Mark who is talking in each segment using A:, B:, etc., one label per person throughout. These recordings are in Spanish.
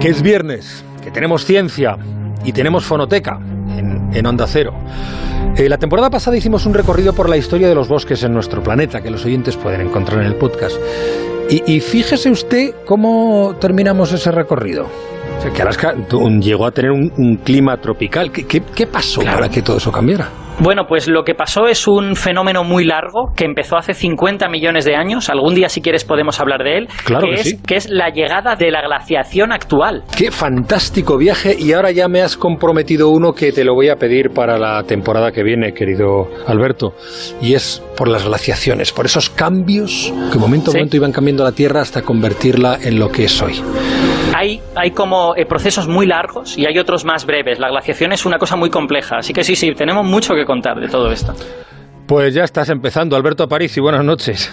A: que es viernes, que tenemos ciencia y tenemos fonoteca en, Onda Cero. Eh, la temporada pasada hicimos un recorrido por la historia de los bosques en nuestro planeta, que los oyentes pueden encontrar en el podcast. Y, fíjese usted cómo terminamos ese recorrido. O sea, que Alaska llegó a tener un, clima tropical. ¿Qué, pasó para que todo eso cambiara?
B: Bueno, pues lo que pasó es un fenómeno muy largo que empezó hace 50 millones de años. Algún día, si quieres, podemos hablar de él.
A: Claro
B: que,
A: es,
B: sí. que es la llegada de la glaciación actual.
A: Qué fantástico viaje y ahora ya me has comprometido uno que te lo voy a pedir para la temporada que viene, querido Alberto. Y es por las glaciaciones, por esos cambios que momento a momento iban cambiando la Tierra hasta convertirla en lo que es hoy.
B: Hay, hay como eh, procesos muy largos y hay otros más breves. La glaciación es una cosa muy compleja, así que sí, sí, tenemos mucho que contar de todo esto.
A: Pues ya estás empezando, Alberto y buenas noches.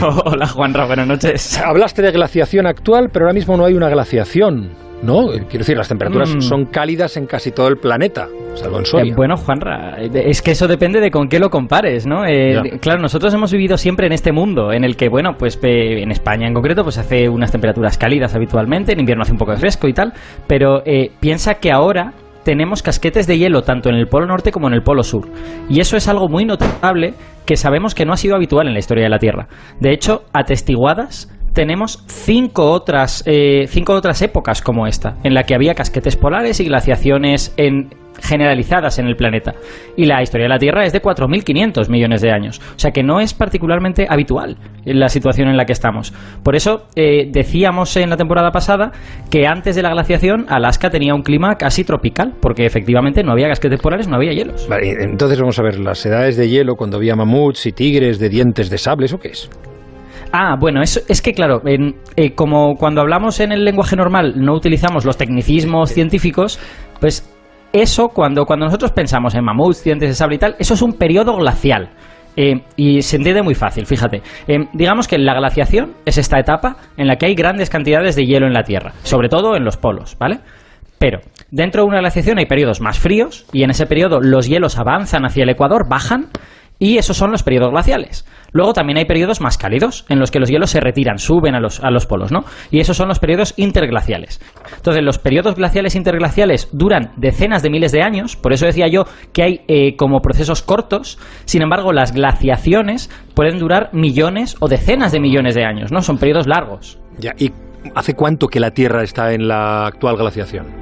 B: Hola Juanra, buenas noches.
A: Hablaste de glaciación actual, pero ahora mismo no hay una glaciación. ¿No? Quiero decir, las temperaturas mm. son cálidas en casi todo el planeta, salvo en Soria.
B: Eh, bueno, Juanra, es que eso depende de con qué lo compares, ¿no? Eh, claro, nosotros hemos vivido siempre en este mundo en el que, bueno, pues en España en concreto, pues hace unas temperaturas cálidas habitualmente, en invierno hace un poco de fresco y tal, pero eh, piensa que ahora tenemos casquetes de hielo tanto en el Polo Norte como en el Polo Sur. Y eso es algo muy notable que sabemos que no ha sido habitual en la historia de la Tierra. De hecho, atestiguadas tenemos cinco otras, eh, cinco otras épocas como esta, en la que había casquetes polares y glaciaciones en, generalizadas en el planeta. Y la historia de la Tierra es de 4.500 millones de años. O sea que no es particularmente habitual la situación en la que estamos. Por eso eh, decíamos en la temporada pasada que antes de la glaciación Alaska tenía un clima casi tropical, porque efectivamente no había casquetes polares, no había hielos.
A: entonces vamos a ver las edades de hielo cuando había mamuts y tigres de dientes de sable, ¿eso qué es?
B: Ah, bueno, es, es que claro, eh, como cuando hablamos en el lenguaje normal no utilizamos los tecnicismos científicos, pues eso, cuando, cuando nosotros pensamos en mamuts, dientes de sable y tal, eso es un periodo glacial. Eh, y se entiende muy fácil, fíjate. Eh, digamos que la glaciación es esta etapa en la que hay grandes cantidades de hielo en la Tierra, sobre todo en los polos, ¿vale? Pero dentro de una glaciación hay periodos más fríos y en ese periodo los hielos avanzan hacia el ecuador, bajan y esos son los periodos glaciales. Luego también hay periodos más cálidos, en los que los hielos se retiran, suben a los, a los polos, ¿no? Y esos son los periodos interglaciales. Entonces, los periodos glaciales interglaciales duran decenas de miles de años, por eso decía yo que hay eh, como procesos cortos, sin embargo, las glaciaciones pueden durar millones o decenas de millones de años, ¿no? Son periodos largos.
A: ¿y hace cuánto que la Tierra está en la actual glaciación?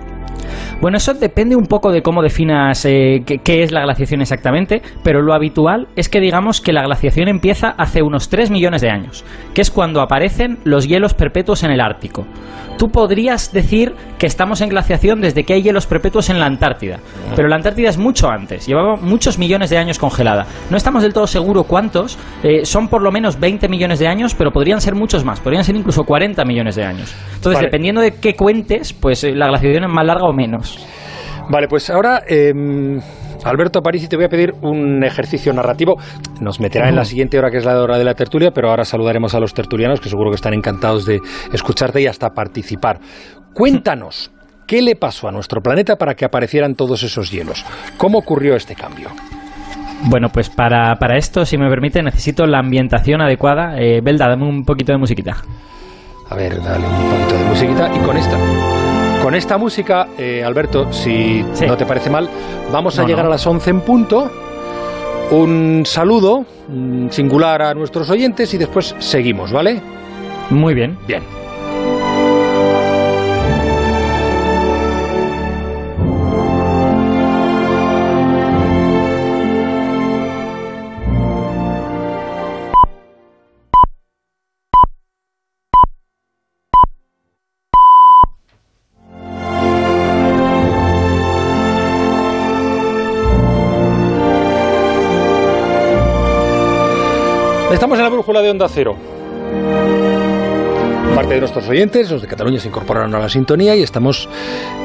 B: Bueno, eso depende un poco de cómo definas eh, qué, es la glaciación exactamente, pero lo habitual es que digamos que la glaciación empieza hace unos 3 millones de años, que es cuando aparecen los hielos perpetuos en el Ártico. Tú podrías decir que estamos en glaciación desde que hay hielos perpetuos en la Antártida, pero la Antártida es mucho antes, llevaba muchos millones de años congelada. No estamos del todo seguro cuántos, eh, son por lo menos 20 millones de años, pero podrían ser muchos más, podrían ser incluso 40 millones de años. Entonces, dependiendo de qué cuentes, pues eh, la glaciación es más larga o menos.
A: Vale, pues ahora, eh, Alberto Parisi, te voy a pedir un ejercicio narrativo. Nos meterá en la siguiente hora, que es la hora de la tertulia, pero ahora saludaremos a los tertulianos, que seguro que están encantados de escucharte y hasta participar. Cuéntanos, ¿qué le pasó a nuestro planeta para que aparecieran todos esos hielos? ¿Cómo ocurrió este cambio?
B: Bueno, pues para, para esto, si me permite, necesito la ambientación adecuada. Eh, Belda, dame un poquito de musiquita.
A: A ver, dale un poquito de musiquita y con esta. Con esta música, eh, Alberto, si no te parece mal, vamos a llegar a las 11 en punto. Un saludo mm, singular a nuestros oyentes y después seguimos, ¿vale?
B: Muy bien.
A: Bien. Estamos en la brújula de Onda Cero. Parte de nuestros oyentes, los de Cataluña, se incorporaron a la sintonía y estamos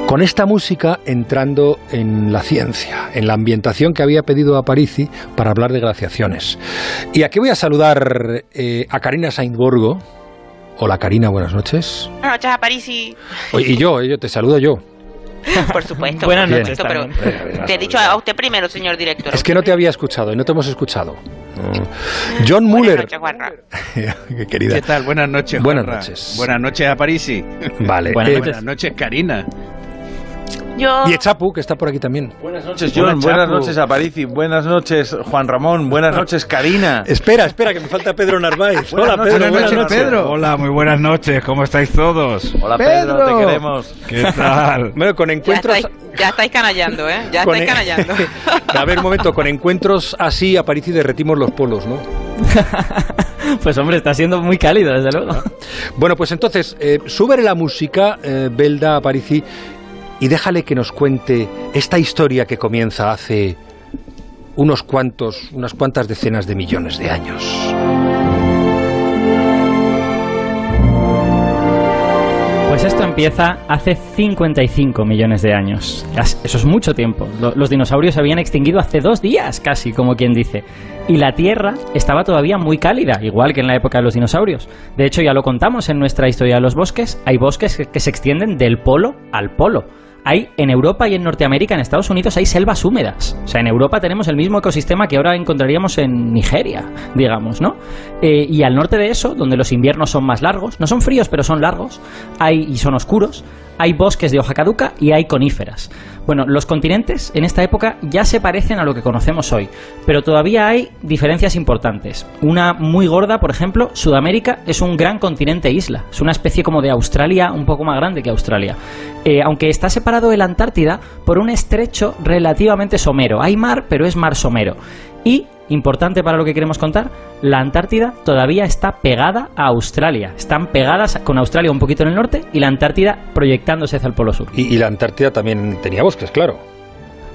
A: con esta música entrando en la ciencia, en la ambientación que había pedido a Parisi para hablar de glaciaciones. Y aquí voy a saludar eh, a Karina Sainborgo. Hola Karina, buenas noches.
C: Buenas noches a Parisi.
A: y yo, eh, yo te saludo yo.
C: Por supuesto.
B: Buenas noches.
C: Pero te he dicho a usted primero, señor director.
A: Es que no te había escuchado y no te hemos escuchado. John
C: Buenas
A: Muller.
C: noches, Juanra.
A: Qué querida.
D: ¿Qué tal? Buenas noches.
A: Buenas noches.
D: Buenas noches a Parisi.
A: Vale.
B: Buenas
A: eh,
B: noches.
D: Buenas noches, Karina.
C: Yo.
A: y Echapu, que está por aquí también.
E: Buenas noches, John. Buenas
D: Chapu.
E: noches, Aparici. Buenas noches, Juan Ramón. Buenas noches, Karina.
A: Espera, espera, que me falta Pedro Narváez.
E: Buenas
A: Hola,
E: noches,
A: Pedro.
D: buenas noches, Pedro.
F: Hola, muy buenas noches, ¿cómo estáis todos?
E: Hola, Pedro.
D: Pedro.
E: Te queremos.
F: ¿Qué tal?
A: Bueno, con
C: Ya
A: encuentros...
C: estáis, ya estáis canallando, ¿eh? Ya estáis canallando.
A: A ver, un momento, con encuentros así a París y derretimos los polos, ¿no?
B: Pues hombre, está siendo muy cálido, desde luego.
A: Bueno, pues entonces, eh, súbele la música, eh, Belda Aparici, y déjale que nos cuente esta historia que comienza hace unos cuantos, unas cuantas decenas de millones de años.
B: Pues esto empieza hace 55 millones de años. Eso es mucho tiempo. Lo- Los dinosaurios se habían extinguido hace dos días, casi, como quien dice. Y la Tierra estaba todavía muy cálida, igual que en la época de los dinosaurios. De hecho, ya lo contamos en nuestra historia de los bosques. Hay bosques que, que se extienden del polo al polo. Hay en Europa y en Norteamérica, en Estados Unidos, hay selvas húmedas. O sea, en Europa tenemos el mismo ecosistema que ahora encontraríamos en Nigeria, digamos, ¿no? Eh, y al norte de eso, donde los inviernos son más largos, no son fríos, pero son largos, hay y son oscuros, hay bosques de hoja caduca y hay coníferas. Bueno, los continentes en esta época ya se parecen a lo que conocemos hoy, pero todavía hay diferencias importantes. Una muy gorda, por ejemplo, Sudamérica es un gran continente isla, es una especie como de Australia, un poco más grande que Australia. Eh, aunque está separado de la Antártida por un estrecho relativamente somero. Hay mar, pero es mar somero. Y, importante para lo que queremos contar, la Antártida todavía está pegada a Australia. Están pegadas con Australia un poquito en el norte y la Antártida proyectándose hacia el polo sur.
A: Y, y la Antártida también tenía bosques, claro.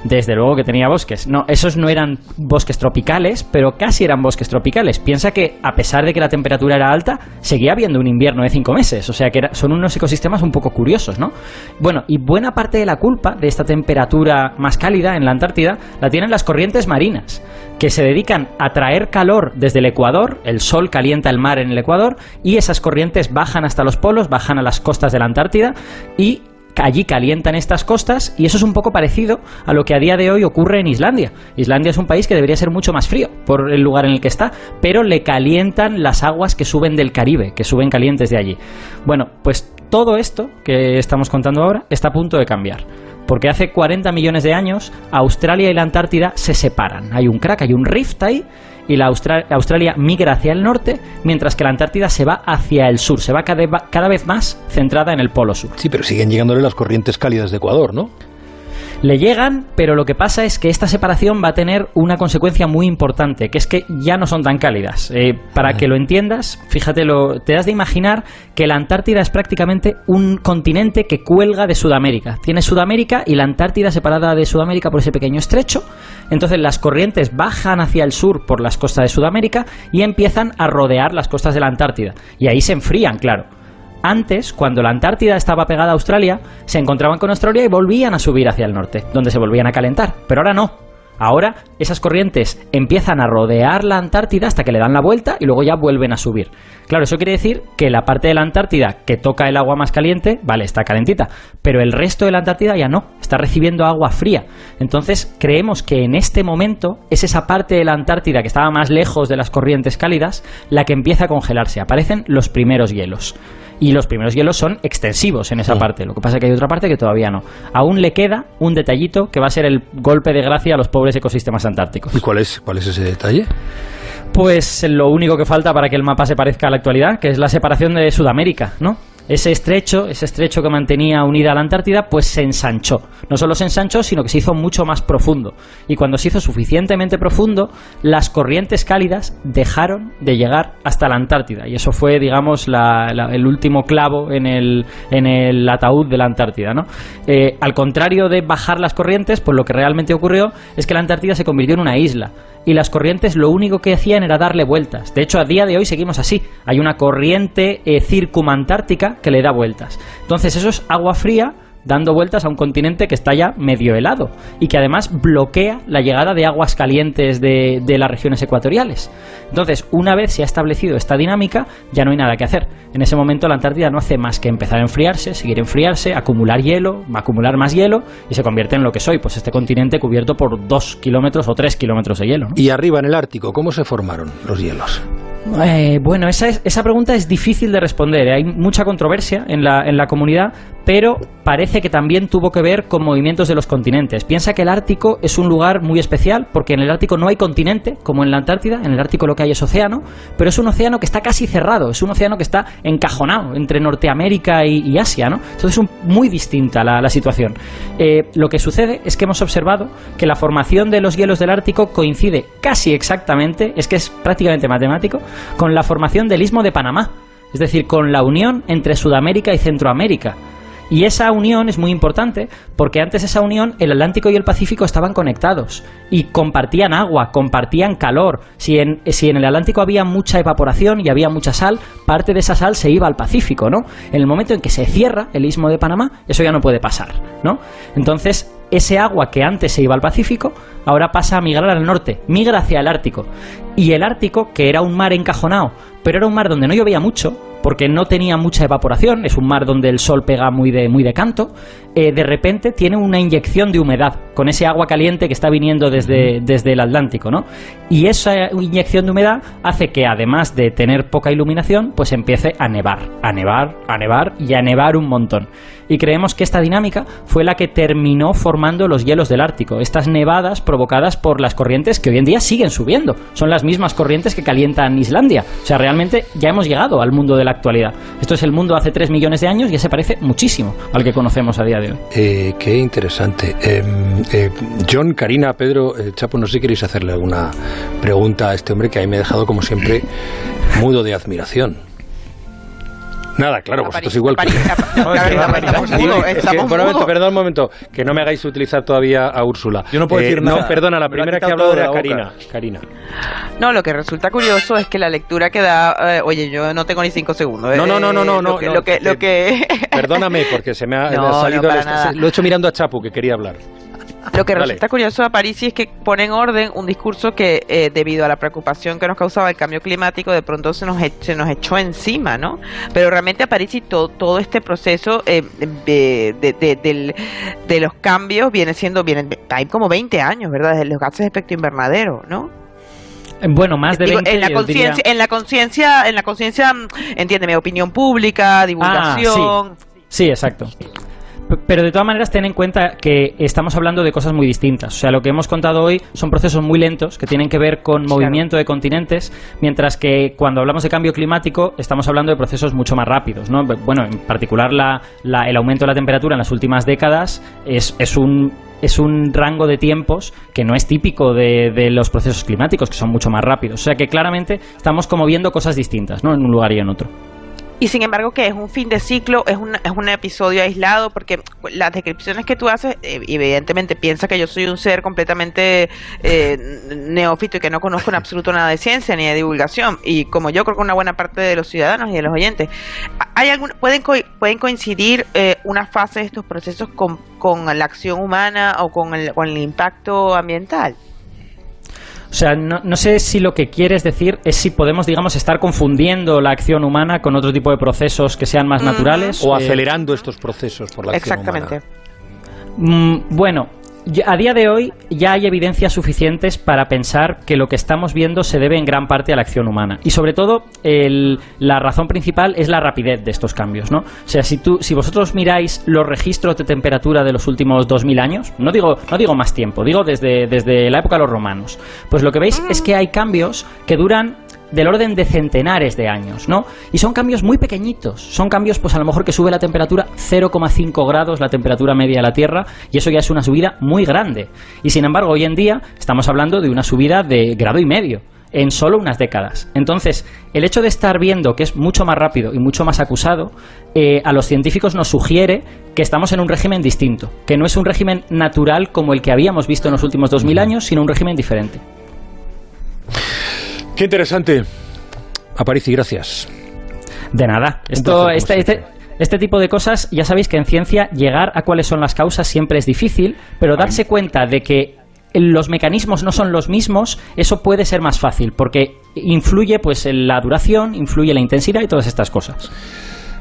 B: Desde luego que tenía bosques. No, esos no eran bosques tropicales, pero casi eran bosques tropicales. Piensa que, a pesar de que la temperatura era alta, seguía habiendo un invierno de cinco meses. O sea que son unos ecosistemas un poco curiosos, ¿no? Bueno, y buena parte de la culpa de esta temperatura más cálida en la Antártida la tienen las corrientes marinas, que se dedican a traer calor desde el Ecuador. El sol calienta el mar en el Ecuador y esas corrientes bajan hasta los polos, bajan a las costas de la Antártida y allí calientan estas costas y eso es un poco parecido a lo que a día de hoy ocurre en Islandia. Islandia es un país que debería ser mucho más frío por el lugar en el que está, pero le calientan las aguas que suben del Caribe, que suben calientes de allí. Bueno, pues todo esto que estamos contando ahora está a punto de cambiar. Porque hace 40 millones de años Australia y la Antártida se separan. Hay un crack, hay un rift ahí y la Austra- Australia migra hacia el norte, mientras que la Antártida se va hacia el sur, se va cada, cada vez más centrada en el polo sur.
A: Sí, pero siguen llegándole las corrientes cálidas de Ecuador, ¿no?
B: Le llegan, pero lo que pasa es que esta separación va a tener una consecuencia muy importante, que es que ya no son tan cálidas. Eh, para que lo entiendas, fíjate, lo, te das de imaginar que la Antártida es prácticamente un continente que cuelga de Sudamérica. Tiene Sudamérica y la Antártida separada de Sudamérica por ese pequeño estrecho. Entonces las corrientes bajan hacia el sur por las costas de Sudamérica y empiezan a rodear las costas de la Antártida. Y ahí se enfrían, claro. Antes, cuando la Antártida estaba pegada a Australia, se encontraban con Australia y volvían a subir hacia el norte, donde se volvían a calentar. Pero ahora no. Ahora esas corrientes empiezan a rodear la Antártida hasta que le dan la vuelta y luego ya vuelven a subir. Claro, eso quiere decir que la parte de la Antártida que toca el agua más caliente, vale, está calentita, pero el resto de la Antártida ya no, está recibiendo agua fría. Entonces creemos que en este momento es esa parte de la Antártida que estaba más lejos de las corrientes cálidas la que empieza a congelarse. Aparecen los primeros hielos. Y los primeros hielos son extensivos en esa
A: Sí.
B: parte. Lo que pasa es que hay otra parte que todavía no. Aún le queda un detallito que va a ser el golpe de gracia a los pobres ecosistemas antárticos.
A: ¿Y cuál es, cuál es ese detalle?
B: Pues lo único que falta para que el mapa se parezca a la actualidad, que es la separación de Sudamérica, ¿no? Ese estrecho, ese estrecho que mantenía unida a la Antártida, pues se ensanchó. No solo se ensanchó, sino que se hizo mucho más profundo. Y cuando se hizo suficientemente profundo, las corrientes cálidas dejaron de llegar hasta la Antártida. Y eso fue, digamos, la- la- el último clavo en el, ataúd de la Antártida, ¿no? Eh, al contrario de bajar las corrientes, pues lo que realmente ocurrió es que la Antártida se convirtió en una isla y las corrientes lo único que hacían era darle vueltas. De hecho, a día de hoy seguimos así. Hay una corriente eh, circumantártica que le da vueltas. Entonces, eso es agua fría dando vueltas a un continente que está ya medio helado y que además bloquea la llegada de aguas calientes de, de las regiones ecuatoriales. Entonces, una vez se ha establecido esta dinámica, ya no hay nada que hacer. En ese momento la Antártida no hace más que empezar a enfriarse, seguir enfriarse, acumular hielo, acumular más hielo y se convierte en lo que soy, pues este continente cubierto por dos kilómetros o tres kilómetros de hielo.
A: Y arriba en el Ártico, ¿cómo se formaron los hielos?
B: Eh, bueno, esa, es- esa pregunta es difícil de responder. ¿eh? Hay mucha controversia en la, en la comunidad, pero parece que también tuvo que ver con movimientos de los continentes. Piensa que el Ártico es un lugar muy especial porque en el Ártico no hay continente, como en la Antártida. En el Ártico lo que hay es océano, pero es un océano que está casi cerrado. Es un océano que está encajonado entre Norteamérica y, y Asia, ¿no? Entonces es un- muy distinta la, la situación. Eh, lo que sucede es que hemos observado que la formación de los hielos del Ártico coincide casi exactamente, es que es prácticamente matemático, con la formación del istmo de Panamá, es decir, con la unión entre Sudamérica y Centroamérica. Y esa unión es muy importante porque antes esa unión el Atlántico y el Pacífico estaban conectados y compartían agua, compartían calor. Si en, si en el Atlántico había mucha evaporación y había mucha sal, parte de esa sal se iba al Pacífico, ¿no? En el momento en que se cierra el istmo de Panamá, eso ya no puede pasar, ¿no? Entonces, ese agua que antes se iba al Pacífico, ahora pasa a migrar al norte, migra hacia el Ártico. Y el Ártico, que era un mar encajonado, pero era un mar donde no llovía mucho, porque no tenía mucha evaporación, es un mar donde el sol pega muy de, muy de canto, eh, de repente tiene una inyección de humedad con ese agua caliente que está viniendo desde, desde el Atlántico, ¿no? Y esa inyección de humedad hace que además de tener poca iluminación, pues empiece a nevar, a nevar, a nevar y a nevar un montón. Y creemos que esta dinámica fue la que terminó formando los hielos del Ártico, estas nevadas provocadas por las corrientes que hoy en día siguen subiendo. Son las mismas corrientes que calientan Islandia. O sea, realmente ya hemos llegado al mundo de la actualidad. Esto es el mundo hace 3 millones de años y ya se parece muchísimo al que conocemos a día de hoy.
A: Eh, qué interesante. Eh, eh, John, Karina, Pedro, eh, Chapo, no sé si queréis hacerle alguna pregunta a este hombre que ahí me ha dejado, como siempre, mudo de admiración. Nada, claro, vosotros igual.
C: No,
A: por un momento,
C: mudos.
A: perdón un momento, que no me hagáis utilizar todavía a Úrsula.
E: Yo no puedo decir
A: No,
E: nada.
A: perdona, la
E: Me
A: primera que ha
E: quitado
A: hablado
E: todo de
A: era
E: la
A: Karina. Karina.
C: No, lo que resulta curioso es que la lectura que da, eh, oye, yo no tengo ni cinco segundos.
A: No,
C: eh,
A: no, no, no, no,
C: Lo
A: no,
C: que,
A: no,
C: lo que, lo que,
A: Perdóname, porque se me ha, me ha
C: No, no,
A: salido.
C: para
A: el-
C: nada.
A: lo he hecho mirando a Chapu, que quería hablar.
C: Lo que
A: Dale.
C: resulta curioso a París es que pone en orden un discurso que, eh, debido a la preocupación que nos causaba el cambio climático, de pronto se nos, e- se nos echó encima, ¿no? Pero realmente a París y todo, todo este proceso eh, de, de, de- del- de los cambios viene siendo, viene, hay como 20 años, ¿verdad? Desde los gases de efecto invernadero, ¿no?
B: Bueno, más de
C: Digo,
B: 20
C: en la
B: diría-
C: conciencia, en la conciencia, en la conciencia, mm, entiéndeme, opinión pública, divulgación.
B: Sí, exacto. Pero de todas maneras, ten en cuenta que estamos hablando de cosas muy distintas. O sea, lo que hemos contado hoy son procesos muy lentos que tienen que ver con movimiento de continentes, mientras que cuando hablamos de cambio climático estamos hablando de procesos mucho más rápidos. ¿no? Bueno, en particular la- la- el aumento de la temperatura en las últimas décadas es, es un es un rango de tiempos que no es típico de, de los procesos climáticos, que son mucho más rápidos. O sea que claramente estamos como viendo cosas distintas, ¿no? En un lugar y en otro.
C: Y sin embargo, que es un fin de ciclo, es un, es un episodio aislado, porque las descripciones que tú haces, eh, evidentemente piensa que yo soy un ser completamente eh, neófito y que no conozco en absoluto nada de ciencia ni de divulgación. Y como yo creo que una buena parte de los ciudadanos y de los oyentes, ¿hay algún, pueden, pueden coincidir eh, una fase de estos procesos con, con la acción humana o con el, con el impacto ambiental?
B: O sea, no, no sé si lo que quieres decir es si podemos, digamos, estar confundiendo la acción humana con otro tipo de procesos que sean más naturales.
A: O
B: Eh,
A: acelerando estos procesos por la acción
C: Exactamente.
A: humana.
B: Mm, bueno, a día de hoy ya hay evidencias suficientes para pensar que lo que estamos viendo se debe en gran parte a la acción humana. Y sobre todo, el- la razón principal es la rapidez de estos cambios, ¿no? O sea, si, si vosotros miráis los registros de temperatura de los últimos 2000 años, no digo, no digo más tiempo, digo desde, desde la época de los romanos, pues lo que veis es que hay cambios que duran del orden de centenares de años, ¿no? Y son cambios muy pequeñitos, son cambios pues a lo mejor que sube la temperatura 0,5 grados la temperatura media de la Tierra y eso ya es una subida muy grande. Y sin embargo, hoy en día estamos hablando de una subida de grado y medio en solo unas décadas. Entonces, el hecho de estar viendo que es mucho más rápido y mucho más acusado, eh, a los científicos nos sugiere que estamos en un régimen distinto, que no es un régimen natural como el que habíamos visto en los últimos 2000 años, sino un régimen diferente.
A: Qué interesante. Aparici, gracias.
B: De nada. Esto,
A: placer,
B: este, este. Este tipo de cosas, ya sabéis que en ciencia llegar a cuáles son las causas siempre es difícil, pero darse cuenta de que los mecanismos no son los mismos, eso puede ser más fácil, porque influye pues en la duración, influye la intensidad y todas estas cosas.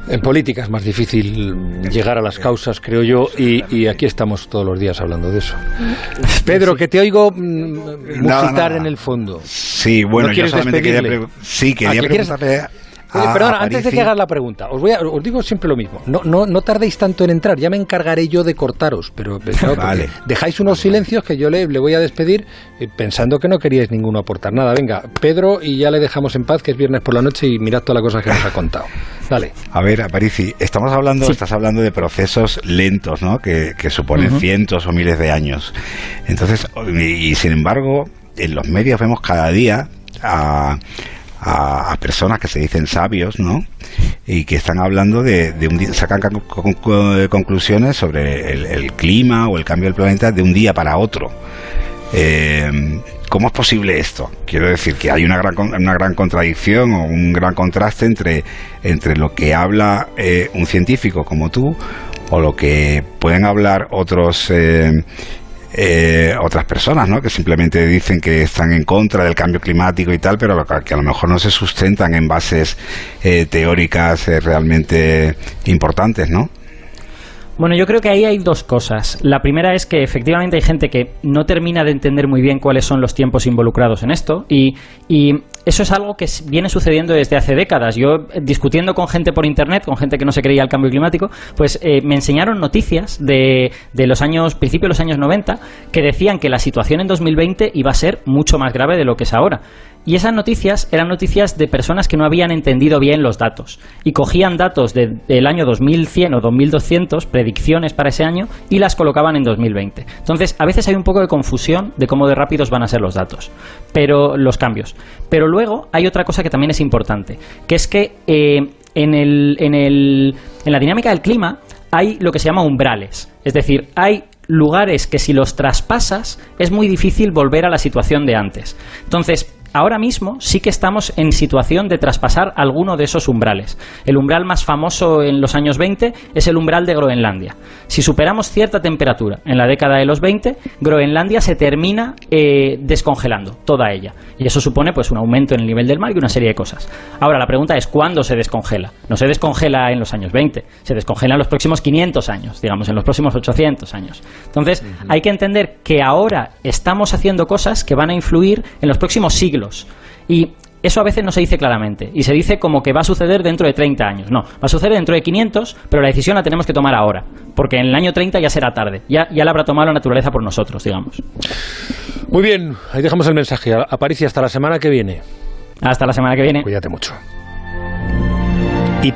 A: En política es más difícil llegar a las causas, creo yo, y, y aquí estamos todos los días hablando de eso. Pedro, que te oigo mm, musitar
F: nada.
A: en el fondo.
F: Sí, bueno,
A: ¿No
F: yo solamente quería,
A: despedirle?
F: pre- sí,
A: ¿A
F: quería
A: quieres-
F: preguntarle a-
A: Oye,
F: a-
A: perdona,
F: a
A: antes de que hagas la pregunta, os, voy a- os digo siempre lo mismo. No, no, no tardéis tanto en entrar, ya me encargaré yo de cortaros, pero claro,
F: Vale.
A: dejáis unos silencios que yo le, le voy a despedir eh, pensando que no queríais ninguno aportar nada. Venga, Pedro, y ya le dejamos en paz, que es viernes por la noche y mirad todas las cosas que nos ha contado. Dale.
F: A ver, Aparici, estamos hablando, estás hablando de procesos lentos, ¿no? Que, que suponen cientos o miles de años. Entonces, y, y sin embargo, en los medios vemos cada día a, a- personas que se dicen sabios, ¿no? Y que están hablando de, un día, sacan con- con- con- conclusiones sobre el, clima o el cambio del planeta de un día para otro. Eh, ¿Cómo es posible esto? Quiero decir que hay una gran, una gran contradicción o un gran contraste entre, entre lo que habla eh, un científico como tú o lo que pueden hablar otros eh, eh, otras personas, ¿no? Que simplemente dicen que están en contra del cambio climático y tal, pero que a lo mejor no se sustentan en bases eh, teóricas eh, realmente importantes, ¿no?
B: Bueno, yo creo que ahí hay dos cosas. La primera es que efectivamente hay gente que no termina de entender muy bien cuáles son los tiempos involucrados en esto y, eso es algo que viene sucediendo desde hace décadas. Yo, eh, discutiendo con gente por internet, con gente que no se creía el cambio climático, pues eh, me enseñaron noticias de, de los años, principios de los años 90, que decían que la situación en 2020 iba a ser mucho más grave de lo que es ahora. Y esas noticias eran noticias de personas que no habían entendido bien los datos. Y cogían datos de- del año 2100 o 2200, predicciones para ese año, y las colocaban en 2020. Entonces, a veces hay un poco de confusión de cómo de rápidos van a ser los datos, pero los cambios. Pero luego hay otra cosa que también es importante, que es que eh, en, el, en, el, en la dinámica del clima hay lo que se llama umbrales. Es decir, hay lugares que si los traspasas es muy difícil volver a la situación de antes. Entonces, ahora mismo sí que estamos en situación de traspasar alguno de esos umbrales. El umbral más famoso en los años 20 es el umbral de Groenlandia. Si superamos cierta temperatura en la década de los 20, Groenlandia se termina eh, descongelando, toda ella. Y eso supone pues un aumento en el nivel del mar y una serie de cosas. Ahora, la pregunta es ¿cuándo se descongela? No se descongela en los años 20, se descongela en los próximos 500 años, digamos, en los próximos 800 años. Entonces, hay que entender que ahora estamos haciendo cosas que van a influir en los próximos siglos. Y eso a veces no se dice claramente. Y se dice como que va a suceder dentro de 30 años. No, va a suceder dentro de 500, pero la decisión la tenemos que tomar ahora. Porque en el año 30 ya será tarde. Ya, ya la habrá tomado la naturaleza por nosotros, digamos.
A: Muy bien, ahí dejamos el mensaje. Aparici, hasta la semana que viene.
B: Hasta la semana que viene.
A: Cuídate mucho. Y